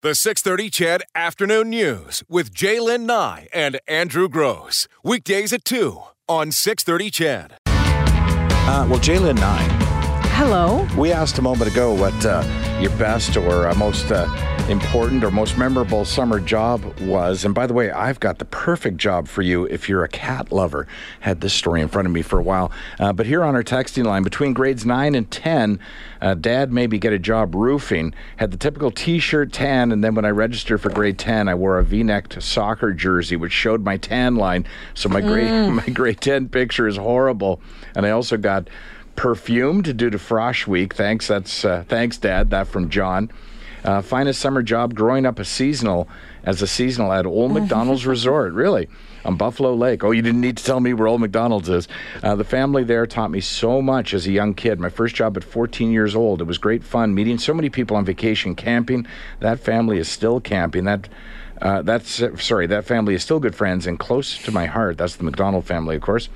The 630 CHED Afternoon News with Jaylen Nye and Andrew Grose. Weekdays at 2 on 630 CHED. Uh, well, Jaylen Nye, Hello. we asked a moment ago what uh, your best or uh, most uh, important or most memorable summer job was. And by the way, I've got the perfect job for you if you're a cat lover. Had this story in front of me for a while. Uh, but here on our texting line, between grades 9 and 10, uh, dad made me get a job roofing. Had the typical t shirt tan. And then when I registered for grade 10, I wore a v necked soccer jersey, which showed my tan line. So my, grade, my grade 10 picture is horrible. And I also got perfumed due to Frosh Week. Thanks. That's uh, thanks, Dad. That from John. Uh, finest summer job growing up a seasonal as a seasonal at Old McDonald's Resort. Really. On Buffalo Lake. Oh, you didn't need to tell me where Old McDonald's is. Uh, the family there taught me so much as a young kid. My first job at 14 years old. It was great fun meeting so many people on vacation camping. That family is still camping. That uh, that's sorry. That family is still good friends and close to my heart. That's the McDonald family, of course.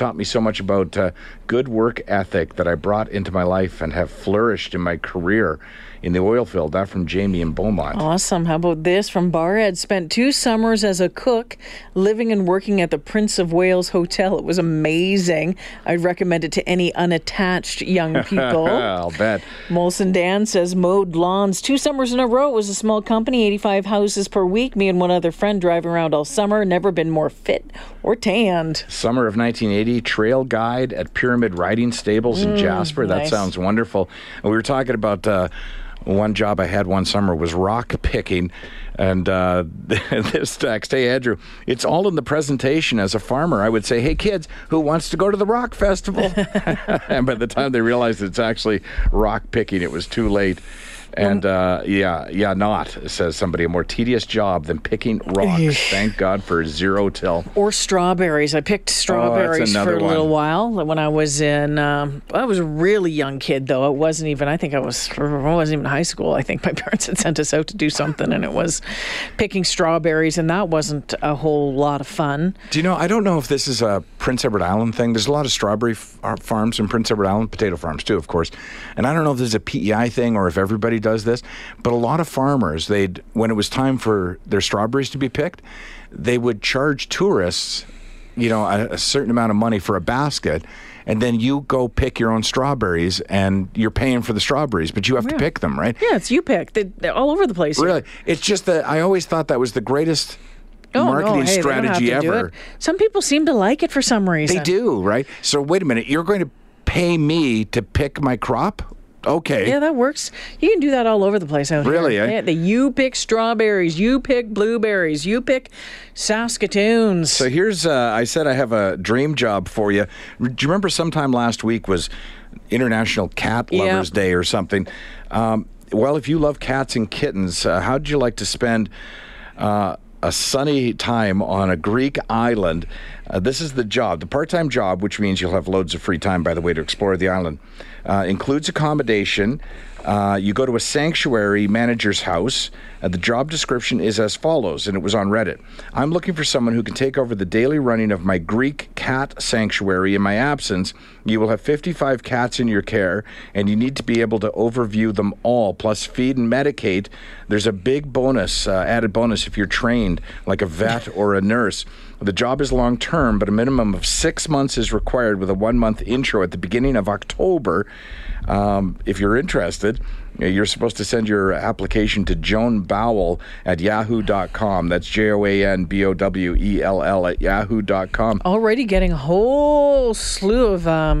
Taught me so much about uh, good work ethic that I brought into my life and have flourished in my career in the oil field. That from Jamie and Beaumont. Awesome. How about this from Barrhead? Spent two summers as a cook, living and working at the Prince of Wales Hotel. It was amazing. I'd recommend it to any unattached young people. I'll bet. Molson Dan says mowed lawns two summers in a row. It was a small company, 85 houses per week. Me and one other friend driving around all summer. Never been more fit or tanned. Summer of 1980, trail guide at Pyramid Riding Stables in Jasper. That nice. sounds wonderful. And we were talking about uh, one job I had one summer was rock picking. And uh, this text, hey, Andrew, it's all in the presentation. As a farmer, I would say, hey, kids, who wants to go to the rock festival? and by the time they realized it's actually rock picking, it was too late. And uh, yeah, yeah, not, says somebody, a more tedious job than picking rocks. Thank God for zero till. Or strawberries. I picked strawberries for another a little while when I was in. Um, I was a really young kid, though. It wasn't even. I think I was. I wasn't even high school. I think my parents had sent us out to do something, and it was picking strawberries, and that wasn't a whole lot of fun. Do you know? I don't know if this is a Prince Edward Island thing. There's a lot of strawberry f- uh, farms in Prince Edward Island, potato farms too, of course. And I don't know if this is a PEI thing or if everybody does this. But a lot of farmers, they'd when it was time for their strawberries to be picked, they would charge tourists, you know, a, a certain amount of money for a basket. And then you go pick your own strawberries, and you're paying for the strawberries, but you have to pick them, right? Yeah, it's you pick. They, they're all over the place. here. Really, it's just that I always thought that was the greatest Oh, no, marketing hey, don't have strategy ever. Some people seem to like it for some reason. They do, right? So wait a minute, you're going to pay me to pick my crop? Okay. Yeah, that works. You can do that all over the place out Really, here. eh? Yeah, the, you pick strawberries, you pick blueberries, you pick Saskatoons. So here's uh, I said I have a dream job for you. Do you remember sometime last week was International Cat Yeah. Lovers Day or something? Um, well, if you love cats and kittens, uh, how'd you like to spend uh, a sunny time on a Greek island? Uh, this is the job, the part-time job, which means you'll have loads of free time, by the way, to explore the island. Uh, includes accommodation. Uh, you go to a sanctuary manager's house. Uh, the job description is as follows, and it was on Reddit. I'm looking for someone who can take over the daily running of my Greek cat sanctuary in my absence. You will have 55 cats in your care, and you need to be able to overview them all, plus feed and medicate. There's a big bonus, uh, added bonus, if you're trained like a vet or a nurse. The job is long term, but a minimum of six months is required with a one month intro at the beginning of October. Um, if you're interested, uh, you're supposed to send your application to Joan Bowell at yahoo.com. That's J O A N B O W E L L at yahoo.com. Already getting a whole slew of um,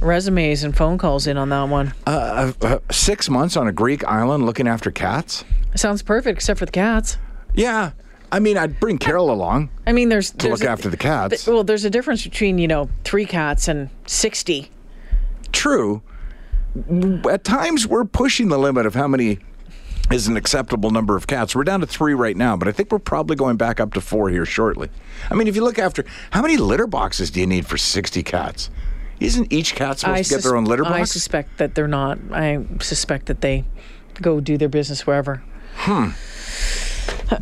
resumes and phone calls in on that one. Uh, uh, six months on a Greek island looking after cats? Sounds perfect, except for the cats. Yeah. I mean, I'd bring Carol along I mean, there's to there's look a- after the cats. Well, there's a difference between you know three cats and sixty. True. At times, we're pushing the limit of how many is an acceptable number of cats. We're down to three right now, but I think we're probably going back up to four here shortly. I mean, if you look after how many litter boxes do you need for 60 cats? Isn't each cat supposed to get their own litter box? I suspect that they're not. I suspect that they go do their business wherever. Hmm.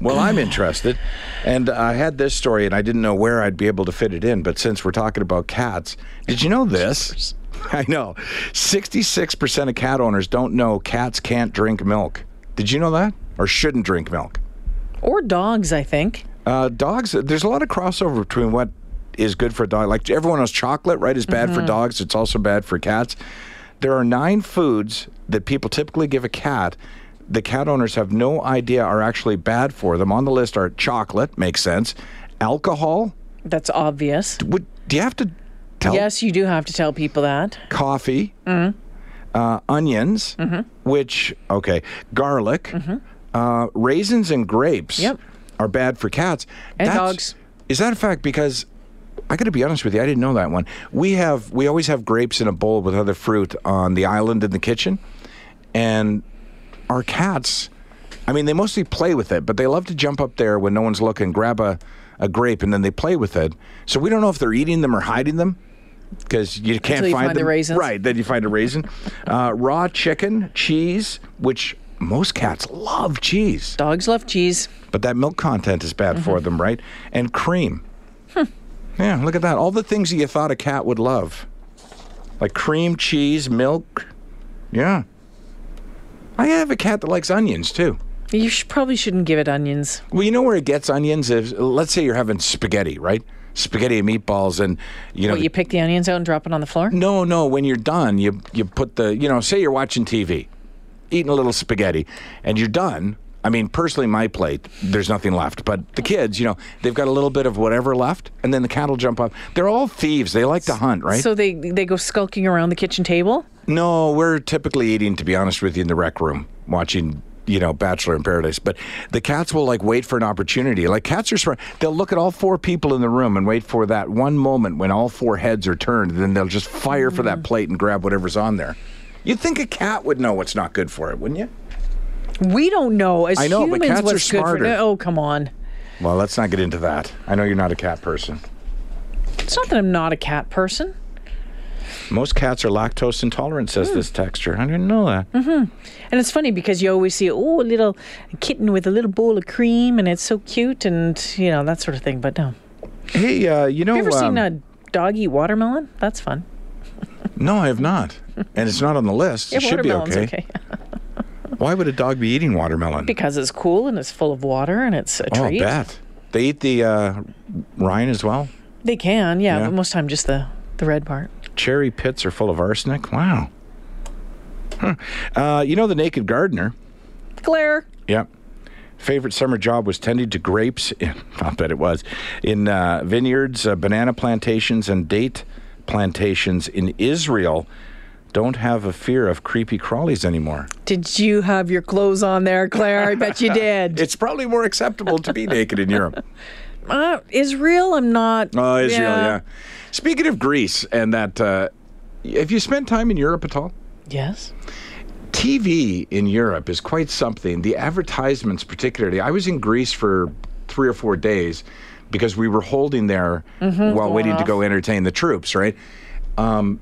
Well, I'm interested. And I had this story, and I didn't know where I'd be able to fit it in. But since we're talking about cats, did you know this? I know. 66% of cat owners don't know cats can't drink milk. Did you know that? or shouldn't drink milk. Or dogs, I think. Uh, dogs, there's a lot of crossover between what is good for a dog. Like everyone knows chocolate, right, is bad for dogs. It's also bad for cats. There are nine foods that people typically give a cat. The cat owners have no idea are actually bad for them. On the list are chocolate, makes sense. Alcohol. That's obvious. Would, do you have to tell? Yes, you do have to tell people that. Coffee. Uh, onions, mm-hmm. which, okay, garlic, uh, raisins, and grapes Yep. are bad for cats. And That's- dogs. Is that a fact? Because I got to be honest with you, I didn't know that one. We have we always have grapes in a bowl with other fruit on the island in the kitchen, and our cats. I mean, they mostly play with it, but they love to jump up there when no one's looking, grab a, a grape, and then they play with it. So we don't know if they're eating them or hiding them because you can't you find, find the them. raisins. Right, then you find a raisin. Uh, raw chicken, cheese, which most cats love cheese. Dogs love cheese. But that milk content is bad Mm-hmm. for them, right? And cream. Yeah, look at that. All the things that you thought a cat would love. Like cream, cheese, milk. Yeah. I have a cat that likes onions too. You sh- probably shouldn't give it onions. Well, you know where it gets onions is let's say you're having spaghetti, right? Spaghetti and meatballs and you know What, you pick the onions out and drop it on the floor? No, no. When you're done, you you put the you know, say you're watching TV, eating a little spaghetti, and you're done. I mean, personally, my plate, there's nothing left. But the kids, you know, they've got a little bit of whatever left, and then the cat will jump up. They're all thieves. They like to hunt, right? So they they go skulking around the kitchen table? no, we're typically eating, to be honest with you, in the rec room, watching. You know, Bachelor in Paradise, but the cats will like wait for an opportunity. Like cats are smart; they'll look at all four people in the room and wait for that one moment when all four heads are turned. And then they'll just fire for that mm. plate and grab whatever's on there. You'd think a cat would know what's not good for it, wouldn't you? We don't know as I know, but humans cats are what's good for smarter. Oh, come on. Well, let's not get into that. I know you're not a cat person. It's not that I'm not a cat person. Most cats are lactose intolerant, says this texture. I didn't know that. Mm-hmm. And it's funny because you always see, oh, a little kitten with a little bowl of cream and it's so cute and, you know, that sort of thing. But no. Hey, uh, you know, Have you ever seen um, a dog eat watermelon? That's fun. no, I have not, and it's not on the list. Yeah, it should be watermelon's okay. Why would a dog be eating watermelon? because it's cool and it's full of water and it's a treat. oh, bet they eat the uh, rind as well. They can, yeah, Yeah. but most time just the, the red part. Cherry pits are full of arsenic. Wow. Huh. Uh, you know the naked gardener. Claire. Yep. Favorite summer job was tending to grapes. I bet it was in uh, vineyards, uh, banana plantations, and date plantations in Israel. Don't have a fear of creepy crawlies anymore. Did you have your clothes on there, Claire? I bet you did. It's probably more acceptable to be naked in Europe. Uh, Israel, I'm not. Oh, Israel, yeah. Speaking of Greece and that, uh, have you spent time in Europe at all? Yes. TV in Europe is quite something. The advertisements, particularly. I was in Greece for three or four days because we were holding there while waiting to go entertain the troops, right? Um,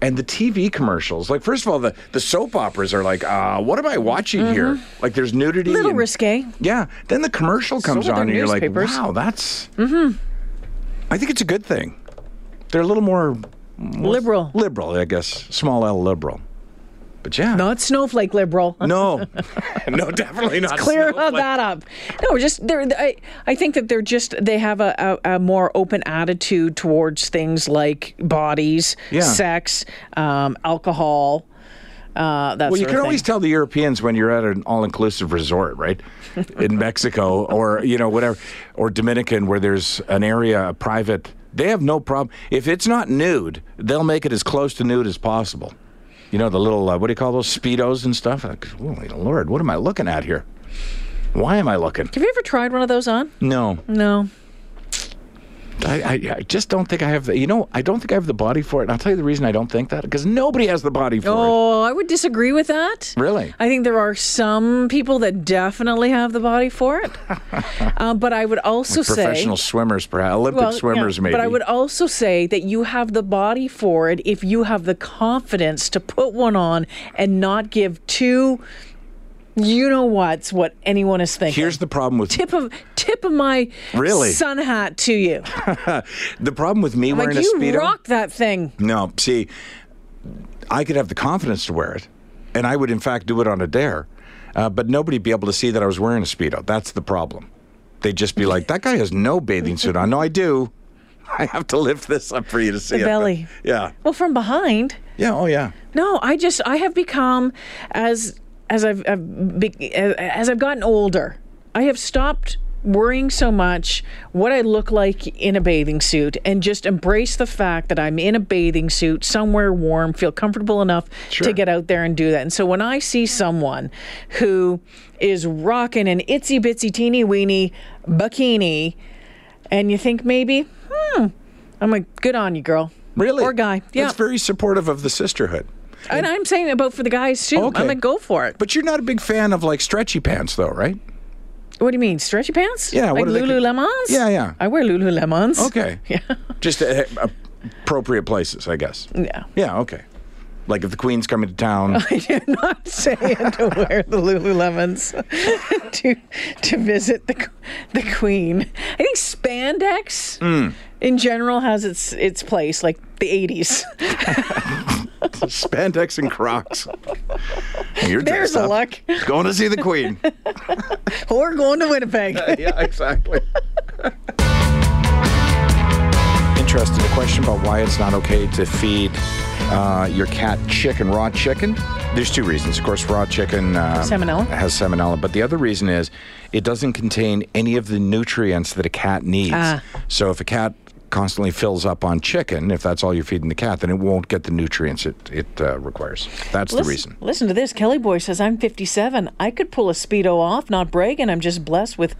and the TV commercials, like first of all, the, the soap operas are like, uh, what am I watching here? Like there's nudity. A little and- risque. Yeah. Then the commercial comes their on, and you're like, newspapers. wow, that's. Mm-hmm. I think it's a good thing. They're a little more Liberal. liberal, I guess. Small L liberal. But yeah. Not snowflake liberal. No, no, definitely not. Clear snowflake. that up. No, just they're. I, I think that they're just they have a, a, a more open attitude towards things like bodies, Yeah. sex, um, alcohol. Uh, Well, you can always tell the Europeans when you're at an all-inclusive resort, right? In Mexico or you know whatever, or Dominican, where there's an area, a private. They have no problem if it's not nude. They'll make it as close to nude as possible. You know the little uh, what do you call those speedos and stuff? Like, Holy Lord, what am I looking at here? Why am I looking? Have you ever tried one of those on? No, No. I, I, I just don't think I have the. You know, I don't think I have the body for it. And I'll tell you the reason I don't think that because nobody has the body for it. Oh, I would disagree with that. Really? I think there are some people that definitely have the body for it. uh, but I would also say Professional swimmers, perhaps Olympic Well, yeah, swimmers, maybe. But I would also say that you have the body for it if you have the confidence to put one on and not give two you know what's what anyone is thinking. Here's the problem with tip of tip of my Really? sun hat to you. the problem with me like wearing a you speedo. rock that thing. No, see, I could have the confidence to wear it, and I would in fact do it on a dare. uh, but nobody'd be able to see that I was wearing a speedo. That's the problem. They'd just be like, "That guy has no bathing suit on." No, I do. I have to lift this up for you to see The it. belly. Yeah. Well, from behind. Yeah. Oh, yeah. No, I just I have become as as I've, I've be, as I've gotten older, I have stopped worrying so much what I look like in a bathing suit and just embrace the fact that I'm in a bathing suit somewhere warm, feel comfortable enough Sure. to get out there and do that. And so when I see someone who is rocking an itsy bitsy teeny weeny bikini and you think maybe, hmm, I'm like, good on you, girl. Really? Or guy. Yeah. That's very supportive of the sisterhood. And I'm saying about for the guys too. Okay. I'm like, go for it. But you're not a big fan of like stretchy pants, though, right? What do you mean, stretchy pants? Yeah, like Lululemons. Yeah, yeah. I wear Lululemons. Okay. Yeah, Just uh, appropriate places, I guess. yeah. Yeah. Okay. Like if the Queen's coming to town. I do not say to wear the Lululemons to to visit the the Queen. I think spandex Hmm. in general has its its place, like the '80s. Spandex and Crocs. You're There's dressed a up. look. Going to see the Queen. Or going to Winnipeg. yeah, exactly. Interested. A question about why it's not okay to feed uh, your cat chicken, raw chicken. There's two reasons. Of course, raw chicken uh, Salmonella? has salmonella, but the other reason is it doesn't contain any of the nutrients that a cat needs. Ah. So if a cat constantly fills up on chicken, if that's all you're feeding the cat, then it won't get the nutrients it, it uh, requires. That's the reason. listen to this. Kelly Boy says, I'm 57. I could pull a Speedo off, not bragging. I'm just blessed with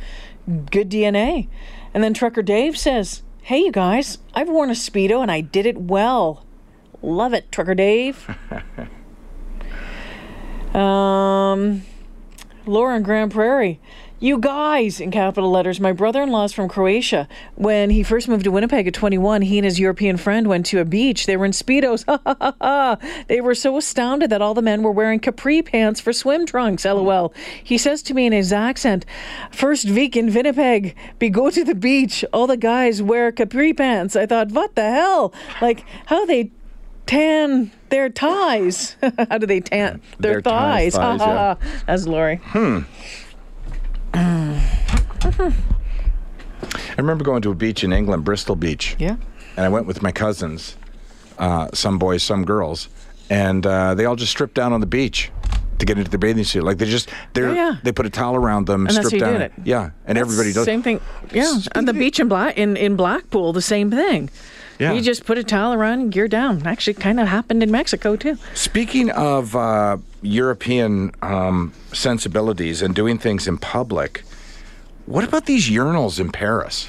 good DNA. And then Trucker Dave says, Hey, you guys, I've worn a Speedo and I did it well. Love it, Trucker Dave. um, Laura in Grande Prairie. You guys, in capital letters, my brother in law is from Croatia. When he first moved to Winnipeg at 21, he and his European friend went to a beach. They were in Speedos. Ha ha ha ha. They were so astounded that all the men were wearing capri pants for swim trunks. LOL. He says to me in his accent, First week in Winnipeg, we go to the beach. All the guys wear capri pants. I thought, what the hell? Like, how they tan their ties. how do they tan their, Their thighs? thighs, yeah. That's Lori. I remember going to a beach in England, Bristol Beach. Yeah. and I went with my cousins, uh, some boys, some girls, and uh, they all just stripped down on the beach to get into their bathing suit. Like they just they Oh, yeah. they put a towel around them, And that's stripped down. it. Yeah, and everybody does. Same thing. Yeah. On the beach in Black in, in Blackpool, the same thing. Yeah. You just put a towel around and gear down. Actually, kind of happened in Mexico too. Speaking of uh, European um, sensibilities and doing things in public, what about these urinals in Paris?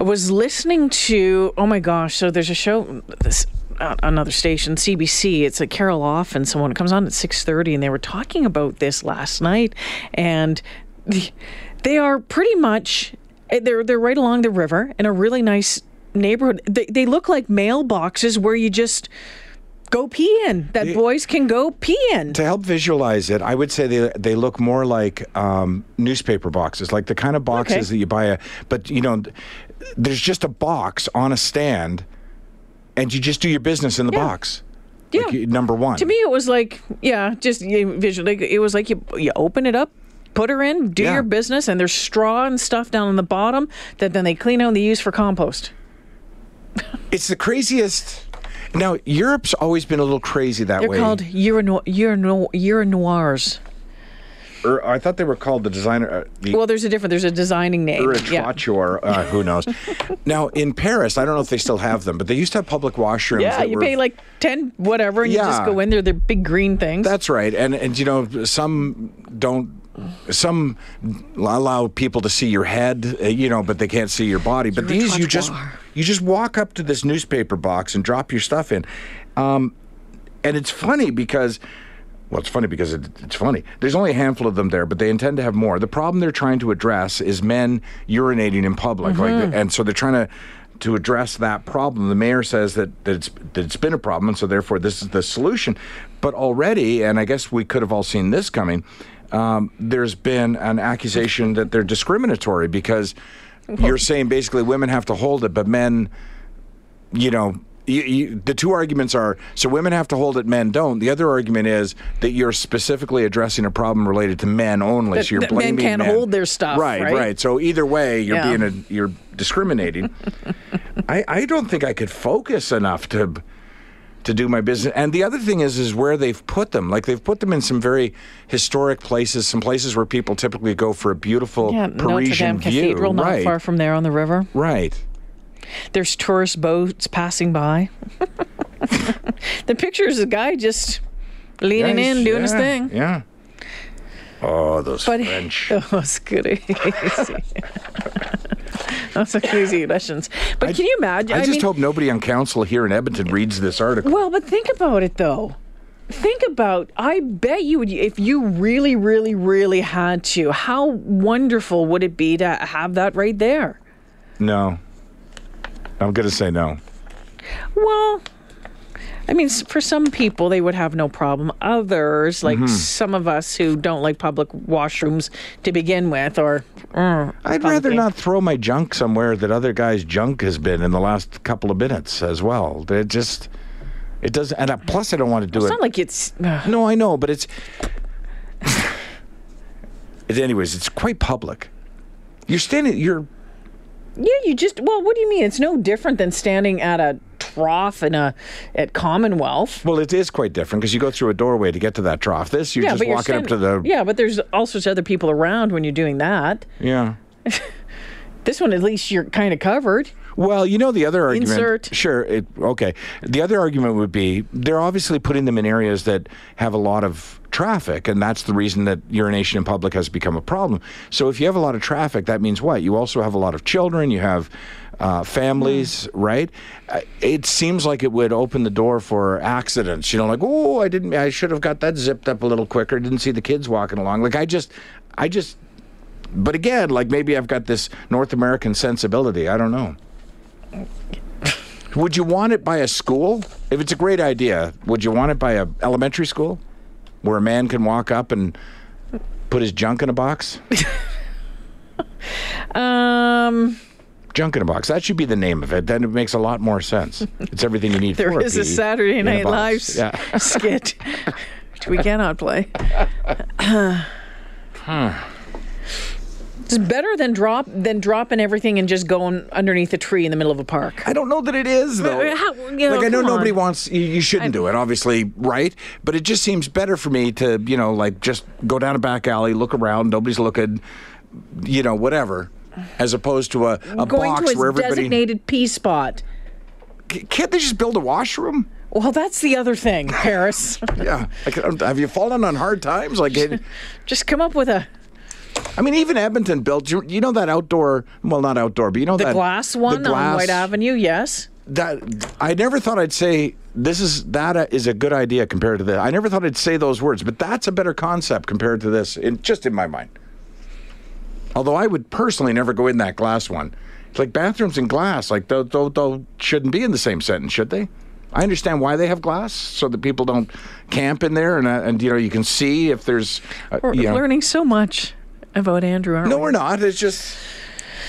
I was listening to. Oh my gosh! So there's a show. This uh, another station, CBC. It's a Carol Off and someone comes on at six thirty, and they were talking about this last night, and they are pretty much they're they're right along the river in a really nice neighborhood. They they look like mailboxes where you just go pee in. That boys can go pee in. To help visualize it, I would say they they look more like um, newspaper boxes, like the kind of boxes Okay. that you buy. A, but you know, there's just a box on a stand, and you just do your business in the Yeah. box. Yeah. Like, number one. To me, it was like, yeah, just you visually. It was like you you open it up, put her in, do Yeah. your business, and there's straw and stuff down on the bottom that then they clean out and they use for compost. it's the craziest. Now Europe's always been a little crazy that way. They're way. called urino, urino, urinoirs. Or I thought they were called the designer. Uh, the Well, there's a different. There's a designing name. Yeah. Uh, who knows? now in Paris, I don't know if they still have them, but they used to have public washrooms. Yeah, you were- pay like ten whatever, and you just go in there. They're big green things. That's right, and and you know some don't. Some allow people to see your head, uh, you know, but they can't see your body. But these, you just you just walk up to this newspaper box and drop your stuff in, um, and it's funny because. Well, it's funny because it, it's funny. There's only a handful of them there, but they intend to have more. The problem they're trying to address is men urinating in public, like, and so they're trying to to address that problem. The mayor says that, that it's that it's been a problem, and so therefore this is the solution. But already, and I guess we could have all seen this coming. Um, there's been an accusation that they're discriminatory because you're saying basically women have to hold it, but men you know, you, you, the two arguments are so women have to hold it, men don't. The other argument is that you're specifically addressing a problem related to men only. That- so you're that men blaming can't hold their stuff, Right, right? So either way, you're Yeah. being a, you're discriminating. I, I don't think I could focus enough to to do my business. And the other thing is is where they've put them. Like they've put them in some very historic places, some places where people typically go for a beautiful Yeah, Notre Parisian Dame view. Cathedral, not right. far from there on the river. Right. There's tourist boats passing by. the picture is a guy just leaning Yeah, in, doing his thing. Yeah. Oh, those But French. that was That's a crazy Russians. But can you imagine? I, just mean, hope nobody on council here in Edmonton reads this article. Well, but think about it though. Think about. I bet you would if you really, really, really had to. How wonderful would it be to have that right there? No. I'm going to say no. Well, I mean, for some people, they would have no problem. Others, like Mm-hmm. some of us who don't like public washrooms to begin with, or mm, I'd rather public- not throw my junk somewhere that other guys' junk has been in the last couple of minutes as well. It just, it doesn't, and I, plus I don't want to do it. It's not like it's. ugh. no, I know, but it's, it, anyways, it's quite public. You're standing, you're, Yeah, you just. Well, what do you mean? It's no different than standing at a trough in a at Commonwealth. well, it is quite different because you go through a doorway to get to that trough. This, you're yeah, just but you're walking up to the, Yeah, but there's all sorts of other people around when you're doing that. yeah. This one, at least, you're kind of covered. Well, you know the other argument. Insert. Sure. It, okay. The other argument would be they're obviously putting them in areas that have a lot of traffic, and that's the reason that urination in public has become a problem. So if you have a lot of traffic, that means what? You also have a lot of children. You have uh, families, right? Uh, It seems like it would open the door for accidents. You know, like oh, I didn't. I should have got that zipped up a little quicker. Didn't see the kids walking along. Like I just, I just. But again, like maybe I've got this North American sensibility. I don't know. Would you want it by a school? If it's a great idea, would you want it by a elementary school where a man can walk up and put his junk in a box? Um, Junk in a box. That should be the name of it. Then it makes a lot more sense. It's everything you need there is a PE Saturday Night. Live Yeah. skit, which we cannot play. It's better than drop than dropping everything and just going underneath a tree in the middle of a park. I don't know that it is though. But how- you know, like I know nobody on. wants you, you shouldn't do it, obviously, right? But it just seems better for me to, you know, like just go down a back alley, look around, nobody's looking, you know, whatever, as opposed to a, a Going box to where a everybody designated pee spot. Can't they just build a washroom? Well, that's the other thing, Paris. Yeah. Like, have you fallen on hard times? Like, it, just come up with a I mean, even Edmonton built. You, you know that outdoor? Well, not outdoor, but you know the that glass one glass, on Whyte Avenue. Yes. That I never thought I'd say. This is that uh, a good idea compared to this. I never thought I'd say those words, but that's a better concept compared to this. In just in my mind. Although I would personally never go in that glass one. It's like bathrooms in glass. Like those, those, those shouldn't be in the same sentence, should they? I understand why they have glass, so that people don't camp in there, and uh, and you know you can see if there's. Uh, We're you know. learning so much about Andrew, aren't No, we? we're not. It's just.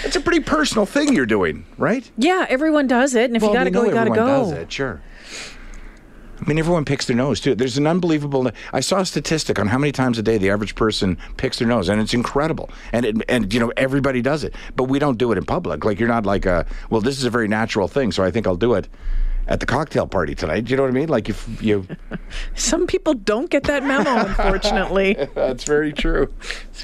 It's a pretty personal thing you're doing, right? Yeah, everyone does it, and if you gotta go, you gotta go. Does it, sure. I mean, everyone picks their nose too. There's an unbelievable. I saw a statistic on how many times a day the average person picks their nose, and it's incredible. And it, and you know everybody does it, but we don't do it in public. Like you're not like a well, this is a very natural thing, so I think I'll do it at the cocktail party tonight. Do you know what I mean? Like if you. Some people don't get that memo, unfortunately. That's very true.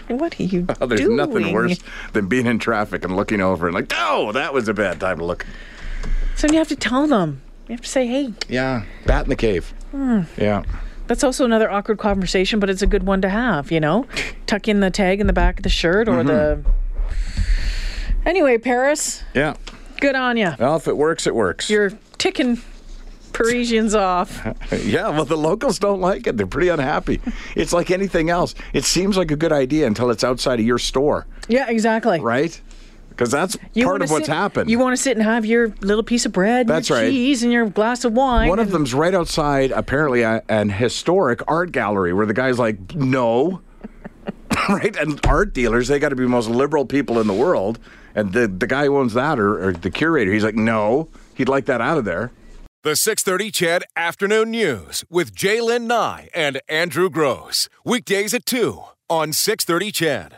what are you Oh, there's doing? nothing worse than being in traffic and looking over and like, oh, that was a bad time to look. So you have to tell them. You have to say, "Hey, Yeah, bat in the cave. Hmm. Yeah. that's also another awkward conversation, but it's a good one to have." You know, tuck in the tag in the back of the shirt or the. Mm-hmm. Anyway, Paris, Yeah. good on you. Well, if it works, it works. You're ticking Parisians off. yeah, well, the locals don't like it. They're pretty unhappy. It's like anything else. It seems like a good idea until it's outside of your store, Yeah, exactly. right? Because that's You part of what's sit- happened. You want to sit and have your little piece of bread, and That's your right. cheese, and your glass of wine. One of them's right outside, apparently, a, an historic art gallery where the guy's like, no. right? And art dealers, they got to be the most liberal people in the world. And the, the guy who owns that, or, or the curator, he's like, no. He'd like that out of there. The 630 CHED Afternoon News with Jaylen Nye and Andrew Grose. Weekdays at 2 on 630 CHED.